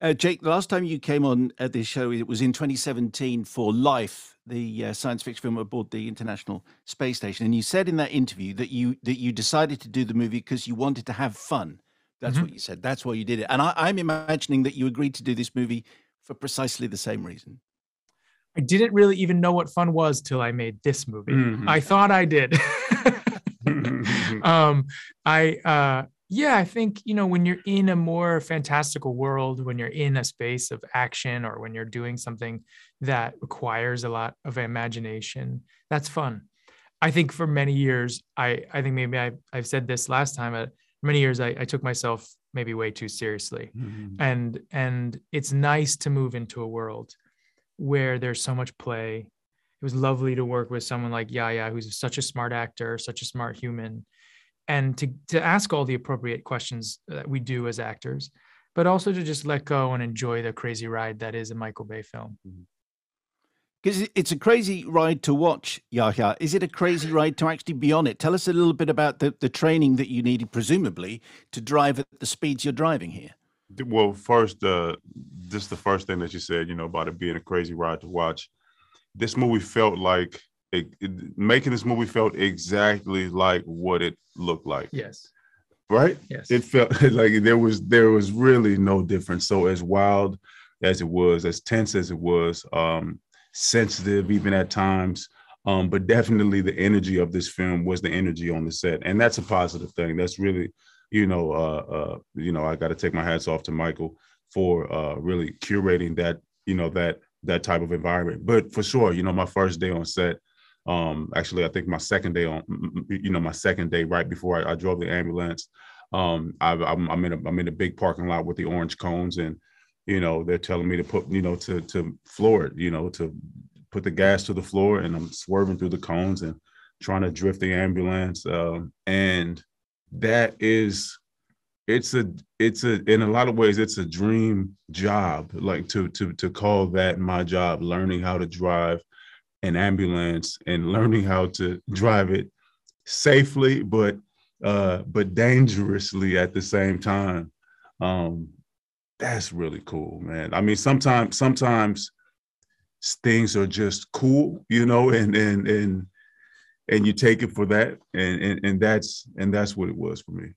Uh, Jake, the last time you came on at this show, it was in 2017 for Life, the uh, science fiction film aboard the International Space Station, and you said in that interview that you that you decided to do the movie because you wanted to have fun. That's mm-hmm. what you said. That's why you did it. And I, I'm imagining that you agreed to do this movie for precisely the same reason. I didn't really even know what fun was till I made this movie. Mm-hmm. I thought I did. um, I uh, yeah, I think, you know, when you're in a more fantastical world, when you're in a space of action or when you're doing something that requires a lot of imagination, that's fun. I think for many years, I, I think maybe I, I've said this last time, uh, many years I, I took myself maybe way too seriously. Mm-hmm. And, and it's nice to move into a world where there's so much play. It was lovely to work with someone like Yahya, who's such a smart actor, such a smart human and to to ask all the appropriate questions that we do as actors, but also to just let go and enjoy the crazy ride that is a Michael Bay film. Because mm-hmm. it's a crazy ride to watch, Yahya. Is it a crazy ride to actually be on it? Tell us a little bit about the, the training that you needed, presumably, to drive at the speeds you're driving here. Well, first, uh, just the first thing that you said, you know, about it being a crazy ride to watch. This movie felt like it, it, making this movie felt exactly like what it looked like. Yes. Right. Yes. It felt like there was there was really no difference. So as wild as it was, as tense as it was, um, sensitive even at times, um, but definitely the energy of this film was the energy on the set, and that's a positive thing. That's really, you know, uh, uh, you know, I got to take my hats off to Michael for uh, really curating that, you know, that that type of environment. But for sure, you know, my first day on set, um, actually, I think my second day on, you know, my second day right before I, I drove the ambulance, um, I, am I'm in a, I'm in a big parking lot with the orange cones, and you know, they're telling me to put, you know, to to floor it, you know, to put the gas to the floor, and I'm swerving through the cones and trying to drift the ambulance, um, and that is it's a it's a in a lot of ways it's a dream job like to to to call that my job learning how to drive an ambulance and learning how to drive it safely but uh but dangerously at the same time. Um that's really cool man. I mean sometimes sometimes things are just cool you know and and and and you take it for that and and, and that's and that's what it was for me